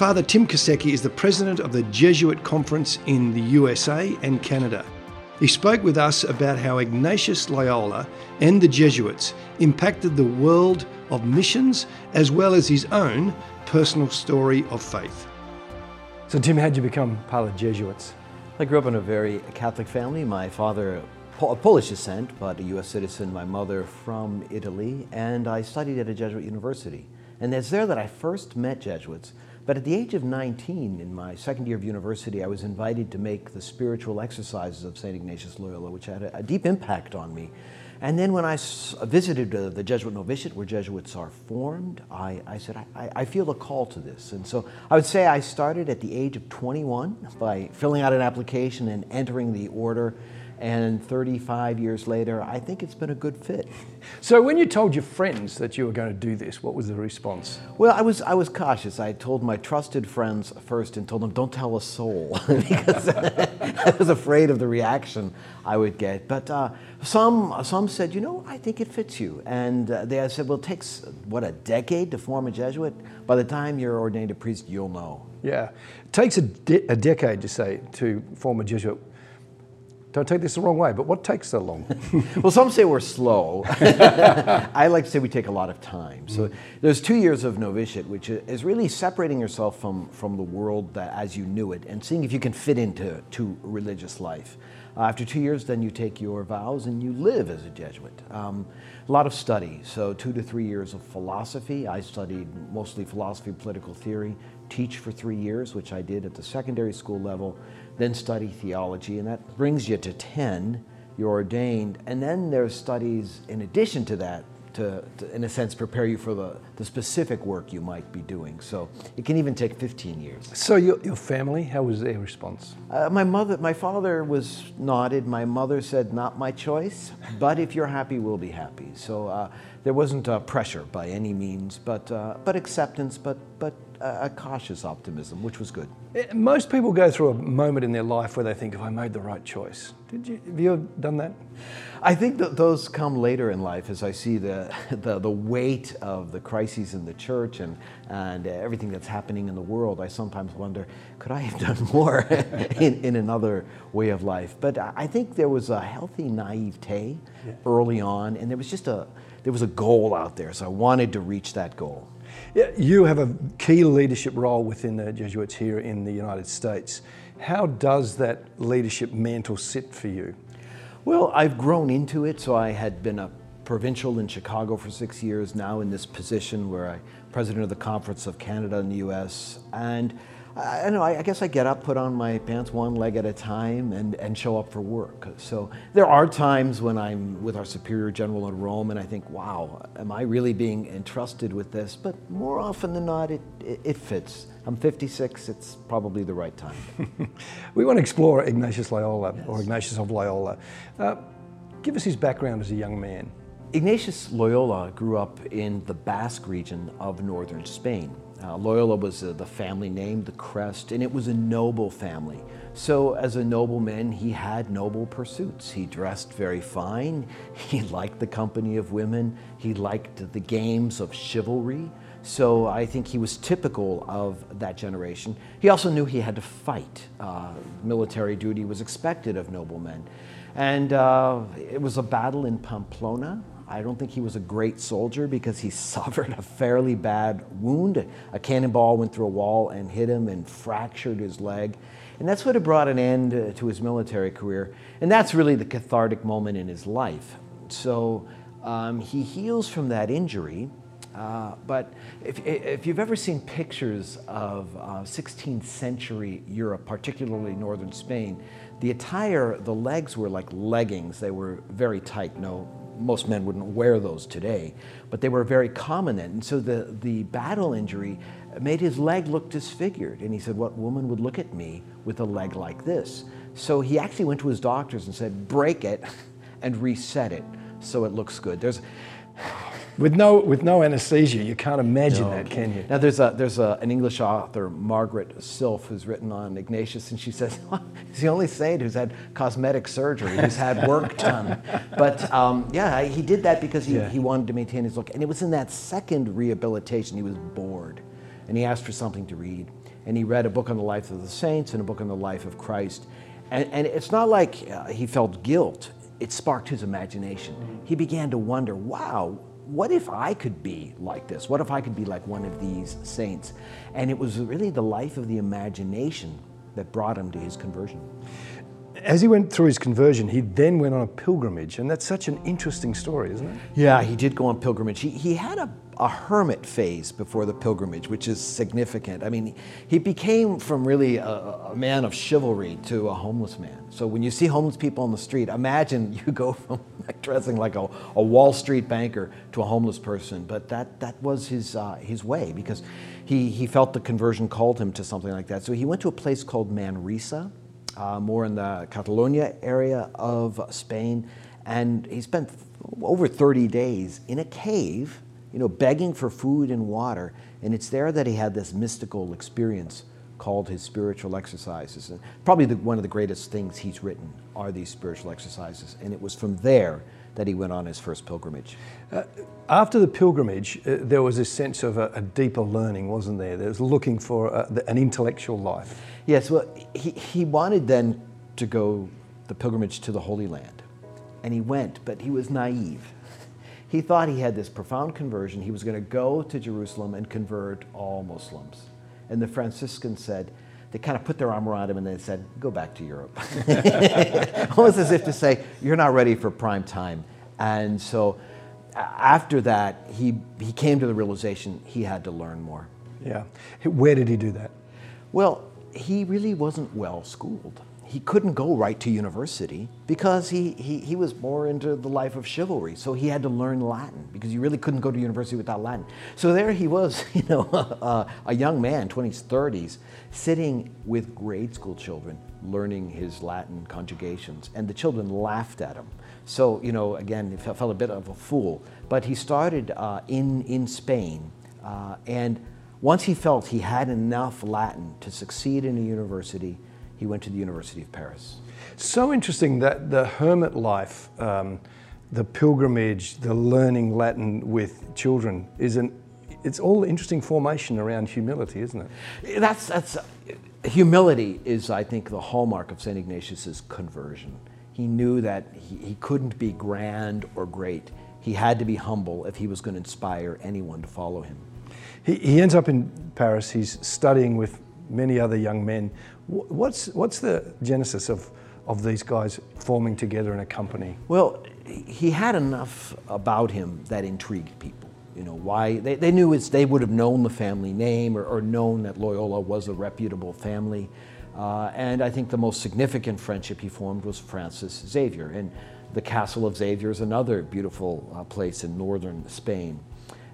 Father Tim Kesicki is the president of the Jesuit Conference in the USA and Canada. He spoke with us about how Ignatius Loyola and the Jesuits impacted the world of missions as well as his own personal story of faith. So, Tim, how'd you become part of the Jesuits? I grew up in a very Catholic family. My father, of Polish descent, but a U.S. citizen, my mother from Italy, and I studied at a Jesuit university. And it's there that I first met Jesuits. But at the age of 19, in my second year of university, I was invited to make the spiritual exercises of St. Ignatius Loyola, which had a, a deep impact on me. And then when I visited uh, the Jesuit novitiate where Jesuits are formed, I, I said, I, I, feel a call to this. And so I would say I started at the age of 21 by filling out an application and entering the order and 35 years later, I think it's been a good fit. So, when you told your friends that you were going to do this, what was the response? Well, I was, I was cautious. I told my trusted friends first and told them, don't tell a soul, because I was afraid of the reaction I would get. But uh, some, some said, you know, I think it fits you. And uh, they said, well, it takes, what, a decade to form a Jesuit? By the time you're ordained a priest, you'll know. Yeah. It takes a, de- a decade, to say, to form a Jesuit don't take this the wrong way, but what takes so long? well, some say we're slow. I like to say we take a lot of time. So mm. there's two years of novitiate, which is really separating yourself from, from the world that, as you knew it and seeing if you can fit into to religious life. Uh, after two years, then you take your vows and you live as a Jesuit. Um, a lot of study, so two to three years of philosophy. I studied mostly philosophy, political theory, teach for three years, which I did at the secondary school level then study theology, and that brings you to 10. You're ordained, and then there's studies in addition to that to, to, in a sense, prepare you for the, the specific work you might be doing. So it can even take 15 years. So your, your family, how was their response? Uh, my mother, my father was nodded. My mother said, "Not my choice, but if you're happy, we'll be happy." So uh, there wasn't uh, pressure by any means, but uh, but acceptance, but but a cautious optimism, which was good. Eh, most people go through a moment in their life where they think, "Have I made the right choice?" Did you have you done that? I think that those come later in life as I see the, the, the weight of the crises in the church and, and everything that's happening in the world. I sometimes wonder, could I have done more in, in another way of life? But I think there was a healthy naivete yeah. early on, and there was just a, there was a goal out there, so I wanted to reach that goal. Yeah, you have a key leadership role within the Jesuits here in the United States. How does that leadership mantle sit for you? Well, I've grown into it. So I had been a provincial in Chicago for six years, now in this position where I'm president of the Conference of Canada and the US. And I, know, I, guess I get up, put on my pants one leg at a time, and, and show up for work. So there are times when I'm with our Superior General in Rome and I think, wow, am I really being entrusted with this? But more often than not, it, it, it fits. I'm 56, it's probably the right time. we want to explore Ignatius Loyola, yes. or Ignatius of Loyola. Uh, give us his background as a young man. Ignatius Loyola grew up in the Basque region of northern Spain. Uh, Loyola was uh, the family name, the crest, and it was a noble family. So, as a nobleman, he had noble pursuits. He dressed very fine, he liked the company of women, he liked the games of chivalry. So I think he was typical of that generation. He also knew he had to fight. Uh, military duty was expected of noblemen. And uh, it was a battle in Pamplona. I don't think he was a great soldier because he suffered a fairly bad wound. A cannonball went through a wall and hit him and fractured his leg. And that's what had brought an end to his military career. And that's really the cathartic moment in his life. So um, he heals from that injury uh, but if, if, you've ever seen pictures of uh, 16th century Europe, particularly northern Spain, the attire, the legs were like leggings. They were very tight. No, most men wouldn't wear those today, but they were very common then. And so the, the battle injury made his leg look disfigured. And he said, What woman would look at me with a leg like this? So he actually went to his doctors and said, Break it and reset it so it looks good. There's with no, with no anesthesia, you can't imagine no. that, can you? Now, there's, a, there's a, an English author, Margaret Silf, who's written on Ignatius, and she says he's the only saint who's had cosmetic surgery, who's had work done. But um, yeah, he did that because he, yeah. he wanted to maintain his look. And it was in that second rehabilitation he was bored, and he asked for something to read. and he read a book on the life of the saints and a book on the life of Christ. And, and it's not like uh, he felt guilt, it sparked his imagination. He began to wonder wow, what if I could be like this? What if I could be like one of these saints? And it was really the life of the imagination that brought him to his conversion. As he went through his conversion, he then went on a pilgrimage, and that's such an interesting story, isn't it? Yeah, he did go on pilgrimage. He, he had a, a hermit phase before the pilgrimage, which is significant. I mean, he became from really a, a man of chivalry to a homeless man. So when you see homeless people on the street, imagine you go from like dressing like a, a Wall Street banker to a homeless person. But that, that was his, uh, his way because he, he felt the conversion called him to something like that. So he went to a place called Manresa uh, more in the Catalonia area of Spain. And he spent over 30 days in a cave, you know, begging for food and water. And it's there that he had this mystical experience called his spiritual exercises. And probably the, one of the greatest things he's written are these spiritual exercises. And it was from there that he went on his first pilgrimage. Uh, after the pilgrimage, uh, there was a sense of a, a, deeper learning, wasn't there? There was looking for a, uh, an intellectual life. Yes, well, he, he wanted then to go the pilgrimage to the Holy Land. And he went, but he was naive. He thought he had this profound conversion. He was going to go to Jerusalem and convert all Muslims. And the Franciscans said, they kind of put their arm around him and they said, Go back to Europe. Almost as if to say, You're not ready for prime time. And so after that, he, he came to the realization he had to learn more. Yeah. Where did he do that? Well, he really wasn't well schooled he couldn't go right to university because he, he, he was more into the life of chivalry. So he had to learn Latin because you really couldn't go to university without Latin. So there he was, you know, a young man, 20s, 30s, sitting with grade school children learning his Latin conjugations. And the children laughed at him. So, you know, again, he felt a bit of a fool. But he started uh, in, in Spain. Uh, and once he felt he had enough Latin to succeed in a university, he went to the University of Paris. So interesting that the hermit life, um, the pilgrimage, the learning Latin with children is an it's all interesting formation around humility, isn't it? That's that's humility is I think the hallmark of St. Ignatius's conversion. He knew that he, he couldn't be grand or great. He had to be humble if he was going to inspire anyone to follow him. He, he ends up in Paris. He's studying with many other young men. What's, what's the genesis of, of these guys forming together in a company? Well, he had enough about him that intrigued people. You know, why they, they knew it's, they would have known the family name or, or known that Loyola was a reputable family. Uh, and I think the most significant friendship he formed was Francis Xavier. And the Castle of Xavier is another beautiful uh, place in northern Spain.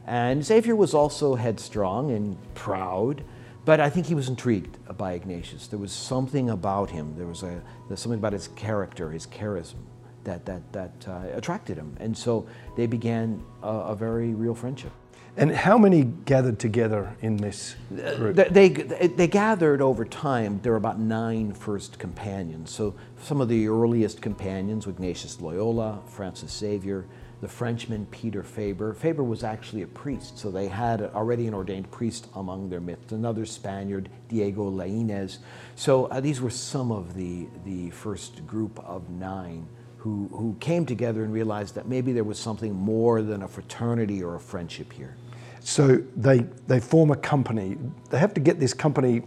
And Xavier was also headstrong and proud. But I think he was intrigued by Ignatius. There was something about him. There was a there's something about his character, his charisma, that that that uh, attracted him. And so they began a, a, very real friendship. And how many gathered together in this group? They, they, they gathered over time. There were about nine first companions. So some of the earliest companions, Ignatius Loyola, Francis Xavier, the Frenchman Peter Faber. Faber was actually a priest, so they had already an ordained priest among their midst. Another Spaniard, Diego Lainez. So uh, these were some of the, the first group of nine who, who came together and realized that maybe there was something more than a fraternity or a friendship here. So they, they form a company. They have to get this company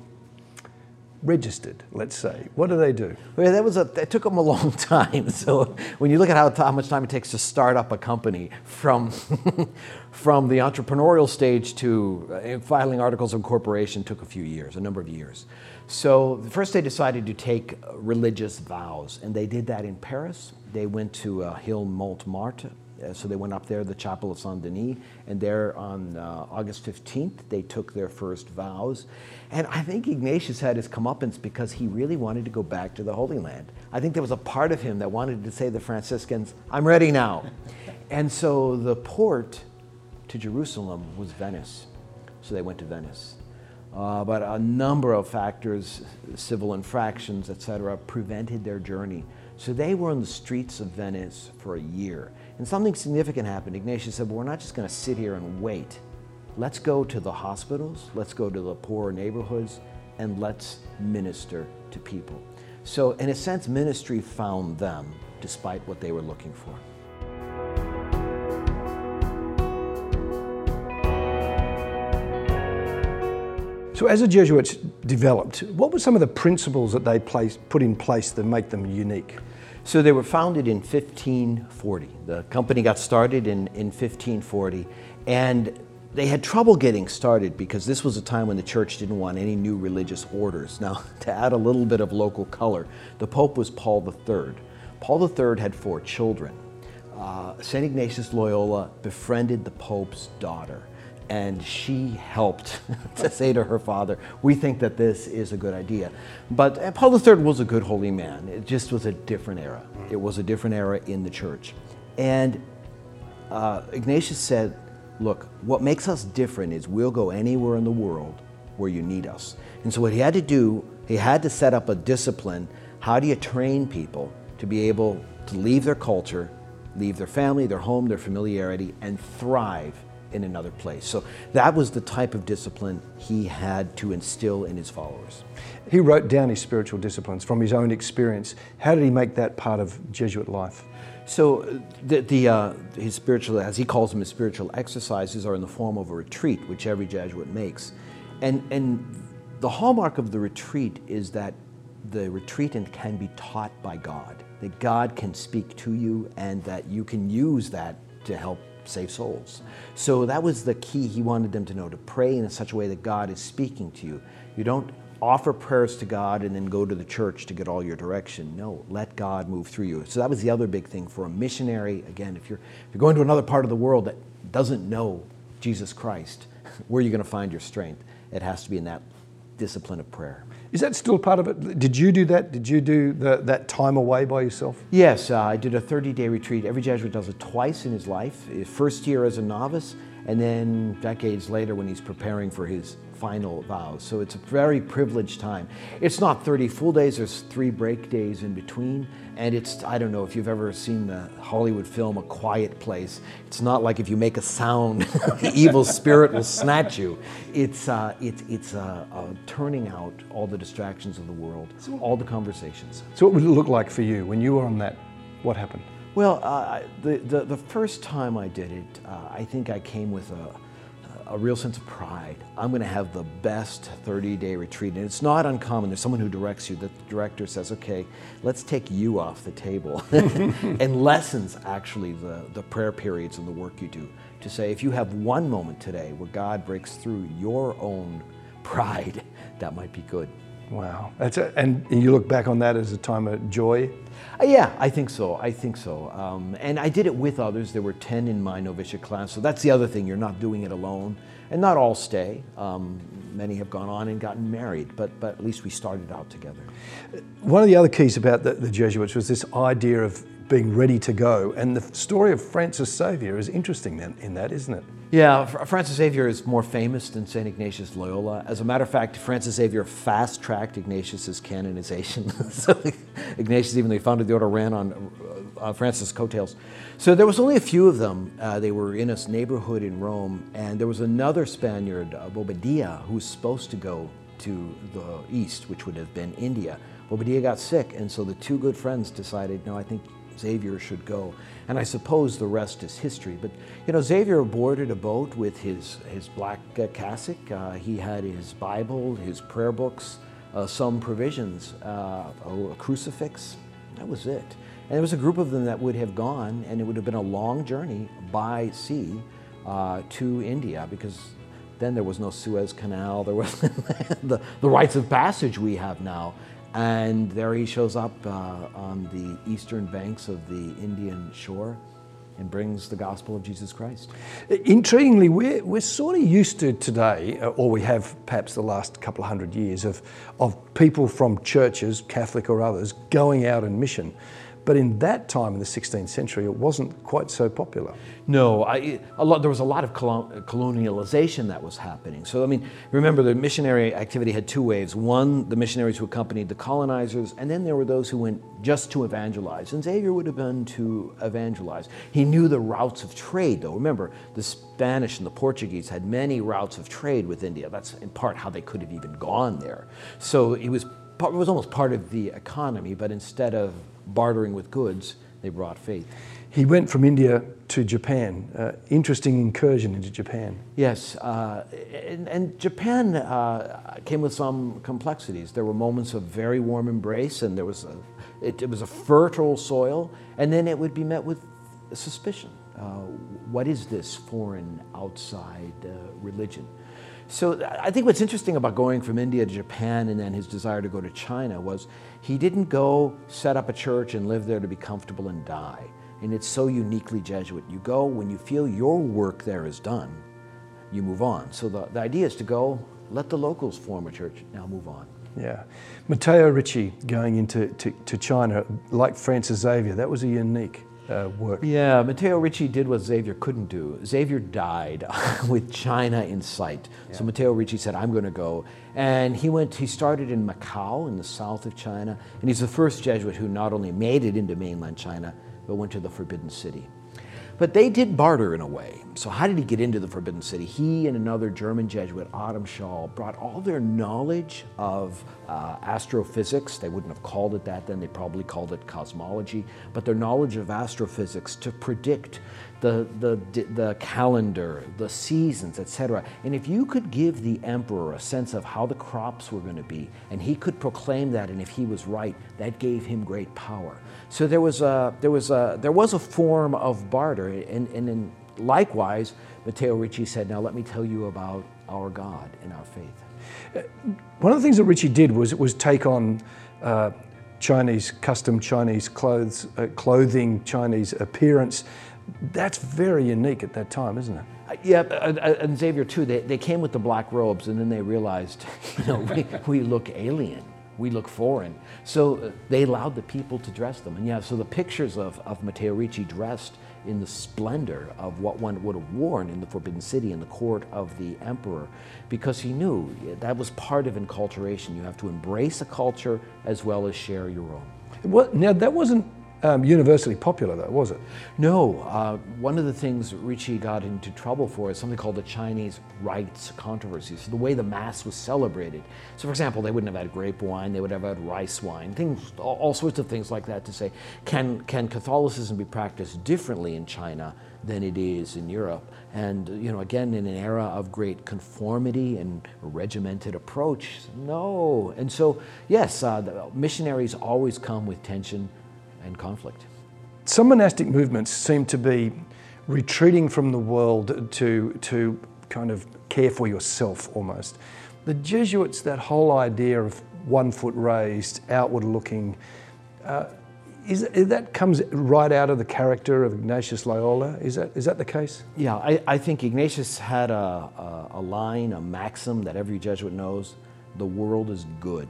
registered, let's say. What do they do? Well, that was a, it took them a long time. So when you look at how, how much time it takes to start up a company from, from the entrepreneurial stage to uh, filing articles of incorporation took a few years, a number of years. So first they decided to take religious vows, and they did that in Paris. They went to uh, Hill Montmartre, uh, so they went up there, the Chapel of Saint Denis, and there on uh, August 15th, they took their first vows. And I think Ignatius had his comeuppance because he really wanted to go back to the Holy Land. I think there was a part of him that wanted to say to the Franciscans, I'm ready now. and so the port to Jerusalem was Venice. So they went to Venice. Uh, but a number of factors, civil infractions, etc., prevented their journey. So they were on the streets of Venice for a year. And something significant happened. Ignatius said, well, we're not just going to sit here and wait. Let's go to the hospitals. Let's go to the poor neighborhoods and let's minister to people. So, in a sense, ministry found them despite what they were looking for. So, as the Jesuits developed, what were some of the principles that they placed, put in place that make them unique? So, they were founded in 1540. The company got started in, in 1540, and they had trouble getting started because this was a time when the church didn't want any new religious orders. Now, to add a little bit of local color, the Pope was Paul III. Paul III had four children. Uh, St. Ignatius Loyola befriended the Pope's daughter, and she helped to say to her father, We think that this is a good idea. But Paul III was a good holy man. It just was a different era. It was a different era in the church. And uh, Ignatius said, look, what makes us different is we'll go anywhere in the world where you need us. And so what he had to do, he had to set up a discipline. How do you train people to be able to leave their culture, leave their family, their home, their familiarity, and thrive in another place? So that was the type of discipline he had to instill in his followers. He wrote down his spiritual disciplines from his own experience. How did he make that part of Jesuit life? So the, the uh, his spiritual, as he calls them, his spiritual exercises are in the form of a retreat, which every Jesuit makes, and and the hallmark of the retreat is that the retreatant can be taught by God, that God can speak to you, and that you can use that to help save souls. So that was the key he wanted them to know to pray in such a way that God is speaking to you. You don't offer prayers to God and then go to the church to get all your direction. No, let God move through you. So that was the other big thing for a missionary. Again, if you're, if you're going to another part of the world that doesn't know Jesus Christ, where are you going to find your strength? It has to be in that discipline of prayer. Is that still part of it? Did you do that? Did you do the, that time away by yourself? Yes, uh, I did a 30 day retreat. Every Jesuit does it twice in his life. His first year as a novice, and then decades later when he's preparing for his final vows. So it's a very privileged time. It's not 30 full days, there's three break days in between. And it's, I don't know if you've ever seen the Hollywood film A Quiet Place. It's not like if you make a sound, the evil spirit will snatch you. It's, uh, it's, it's uh, uh, turning out all the distractions of the world, all the conversations. So, what would it look like for you when you were on that? What happened? Well, uh, the, the, the, first time I did it, uh, I think I came with a, a real sense of pride. I'm going to have the best 30 day retreat. And it's not uncommon. There's someone who directs you. That the director says, okay, let's take you off the table and lessens actually the, the prayer periods and the work you do. To say, if you have one moment today where God breaks through your own pride, that might be good. Wow. That's a, and you look back on that as a time of joy? Uh, yeah, I think so. I think so. Um, and I did it with others. There were 10 in my novitiate class. So that's the other thing. You're not doing it alone. And not all stay. Um, many have gone on and gotten married, but, but at least we started out together. One of the other keys about the, the Jesuits was this idea of being ready to go. And the story of Francis Xavier is interesting in that, isn't it? Yeah, Francis Xavier is more famous than St. Ignatius Loyola. As a matter of fact, Francis Xavier fast tracked Ignatius's canonization. so Ignatius, even though he founded the order, ran on uh, Francis' coattails. So there was only a few of them. Uh, they were in a neighborhood in Rome, and there was another Spaniard, uh, Bobadilla, who was supposed to go to the east, which would have been India. Bobadilla got sick, and so the two good friends decided, no, I think Xavier should go. And I suppose the rest is history. But, you know, Xavier boarded a boat with his, his black uh, cassock. Uh, he had his Bible, his prayer books, uh, some provisions, uh, a crucifix. That was it. And there was a group of them that would have gone, and it would have been a long journey by sea uh, to India because then there was no Suez Canal, there was the, the rites of passage we have now. And there he shows up uh, on the eastern banks of the Indian shore and brings the gospel of Jesus Christ. Intriguingly, we're, we're sort of used to today, uh, or we have perhaps the last couple of hundred years, of, of people from churches, Catholic or others, going out in mission. But in that time, in the 16th century, it wasn't quite so popular. No, lot, there was a lot of colonialization that was happening. So, I mean, remember the missionary activity had two waves. One, the missionaries who accompanied the colonizers, and then there were those who went just to evangelize. And Xavier would have been to evangelize. He knew the routes of trade, though. Remember, the Spanish and the Portuguese had many routes of trade with India. That's in part how they could have even gone there. So it was, it was almost part of the economy, but instead of bartering with goods, they brought faith. He went from India to Japan. Uh, interesting incursion into Japan. Yes, uh, and, and, Japan uh, came with some complexities. There were moments of very warm embrace, and there was a, it, it was a fertile soil, and then it would be met with suspicion. Uh, what is this foreign outside uh, religion? So I think what's interesting about going from India to Japan and then his desire to go to China was he didn't go set up a church and live there to be comfortable and die. And it's so uniquely Jesuit. You go when you feel your work there is done, you move on. So the, the idea is to go, let the locals form a church, now move on. Yeah. Matteo Ricci going into to, to China, like Francis Xavier, that was a unique uh, work. Yeah, Matteo Ricci did what Xavier couldn't do. Xavier died with China in sight. Yeah. So Matteo Ricci said, I'm going to go. And he went, he started in Macau in the south of China. And he's the first Jesuit who not only made it into mainland China, but went to the Forbidden City. But they did barter in a way. So, how did he get into the Forbidden City? He and another German Jesuit, Adam Schall, brought all their knowledge of uh, astrophysics. They wouldn't have called it that then, they probably called it cosmology, but their knowledge of astrophysics to predict the, the, the calendar, the seasons, etc. And if you could give the emperor a sense of how the crops were going to be, and he could proclaim that, and if he was right, that gave him great power. So there was a, there was a, there was a form of barter, and, and, and likewise, Matteo Ricci said, now let me tell you about our God and our faith. One of the things that Ricci did was, was take on uh, Chinese custom Chinese clothes, uh, clothing, Chinese appearance. That's very unique at that time, isn't it? Uh, yeah, uh, uh, and Xavier too. They, they came with the black robes, and then they realized, you know, we, we look alien we look foreign. So they allowed the people to dress them. And yeah, so the pictures of, of Matteo Ricci dressed in the splendor of what one would have worn in the Forbidden City in the court of the emperor, because he knew that was part of enculturation. You have to embrace a culture as well as share your own. Well, now that wasn't um, universally popular, though, was it? No. Uh, one of the things Ricci got into trouble for is something called the Chinese rites controversy. So the way the Mass was celebrated. So, for example, they wouldn't have had grape wine; they would have had rice wine. Things, all, sorts of things like that. To say, can can Catholicism be practiced differently in China than it is in Europe? And you know, again, in an era of great conformity and regimented approach, no. And so, yes, uh, missionaries always come with tension and conflict. Some monastic movements seem to be retreating from the world to, to kind of care for yourself almost. The Jesuits, that whole idea of one foot raised, outward looking, uh, is, that comes right out of the character of Ignatius Loyola. Is that, is that the case? Yeah, I, I think Ignatius had a, a, a line, a maxim that every Jesuit knows the world is good.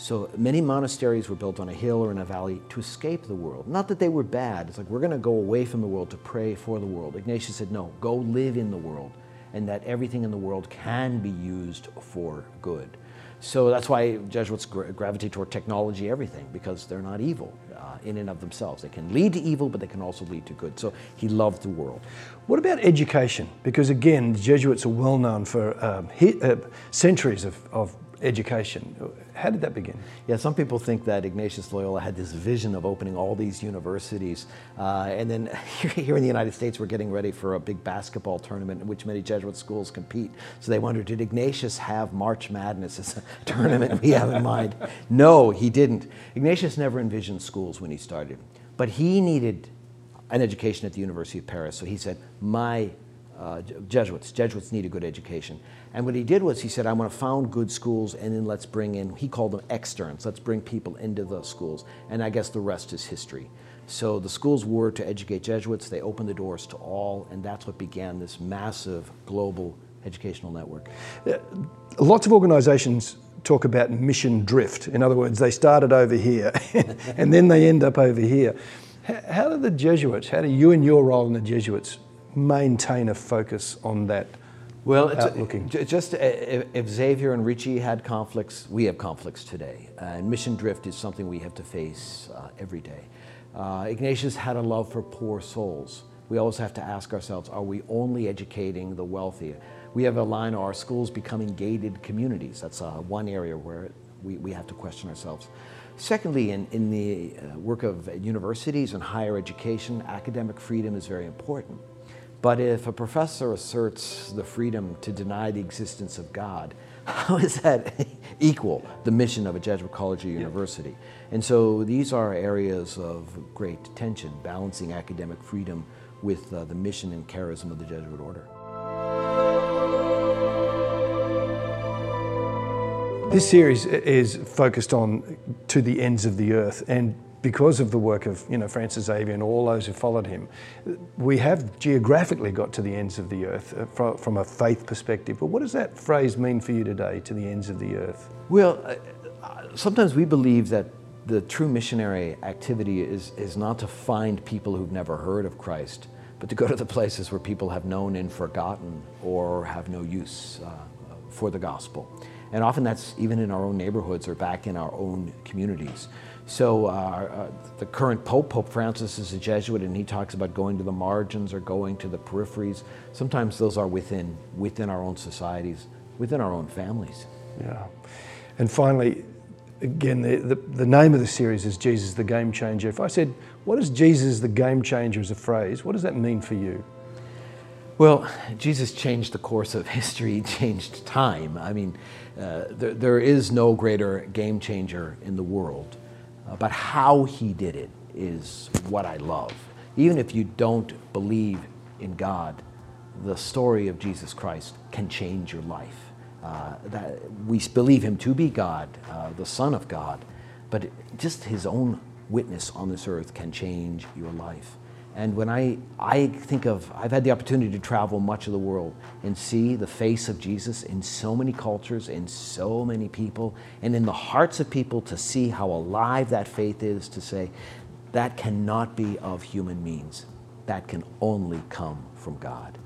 So many monasteries were built on a hill or in a valley to escape the world. Not that they were bad. It's like we're going to go away from the world to pray for the world. Ignatius said, no, go live in the world, and that everything in the world can be used for good. So that's why Jesuits gravitate toward technology, everything, because they're not evil uh, in and of themselves. They can lead to evil, but they can also lead to good. So he loved the world. What about education? Because again, the Jesuits are well known for um, uh, centuries of, of education. How did that begin? Yeah, some people think that Ignatius Loyola had this vision of opening all these universities. Uh, and then here in the United States, we're getting ready for a big basketball tournament in which many Jesuit schools compete. So they wondered, did Ignatius have March Madness as a tournament we have in mind? No, he didn't. Ignatius never envisioned schools when he started, but he needed an education at the University of Paris. So he said, my uh, Jesuits. Jesuits need a good education. And what he did was he said, I want to found good schools and then let's bring in, he called them externs, let's bring people into the schools. And I guess the rest is history. So the schools were to educate Jesuits, they opened the doors to all, and that's what began this massive global educational network. Lots of organisations talk about mission drift. In other words, they started over here and then they end up over here. How do the Jesuits, how do you and your role in the Jesuits maintain a focus on that? Well, it's, just uh, if Xavier and Ricci had conflicts, we have conflicts today. Uh, and mission drift is something we have to face uh, every day. Uh, Ignatius had a love for poor souls. We always have to ask ourselves are we only educating the wealthy? We have a line of our schools becoming gated communities. That's uh, one area where we, we have to question ourselves. Secondly, in, in the uh, work of universities and higher education, academic freedom is very important. But if a professor asserts the freedom to deny the existence of God, how is that equal the mission of a Jesuit college or university? And so these are areas of great tension, balancing academic freedom with uh, the mission and charism of the Jesuit order. This series is focused on to the ends of the earth and because of the work of you know Francis Xavier and all those who followed him, we have geographically got to the ends of the earth uh, from, a faith perspective. But what does that phrase mean for you today, to the ends of the earth? Well, uh, sometimes we believe that the true missionary activity is, is not to find people who've never heard of Christ, but to go to the places where people have known and forgotten or have no use uh, for the gospel. And often that's even in our own neighborhoods or back in our own communities. So uh, uh, the current Pope, Pope Francis, is a Jesuit, and he talks about going to the margins or going to the peripheries. Sometimes those are within within our own societies, within our own families. Yeah. And finally, again, the, the, the name of the series is Jesus the Game Changer. If I said, what is Jesus the Game Changer as a phrase, what does that mean for you? Well, Jesus changed the course of history, changed time. I mean, uh, there, there is no greater game changer in the world. Uh, but how he did it is what I love. Even if you don't believe in God, the story of Jesus Christ can change your life. Uh, that we believe him to be God, uh, the Son of God, but just his own witness on this earth can change your life. And when I, I think of, I've had the opportunity to travel much of the world and see the face of Jesus in so many cultures, in so many people, and in the hearts of people to see how alive that faith is, to say, that cannot be of human means. That can only come from God.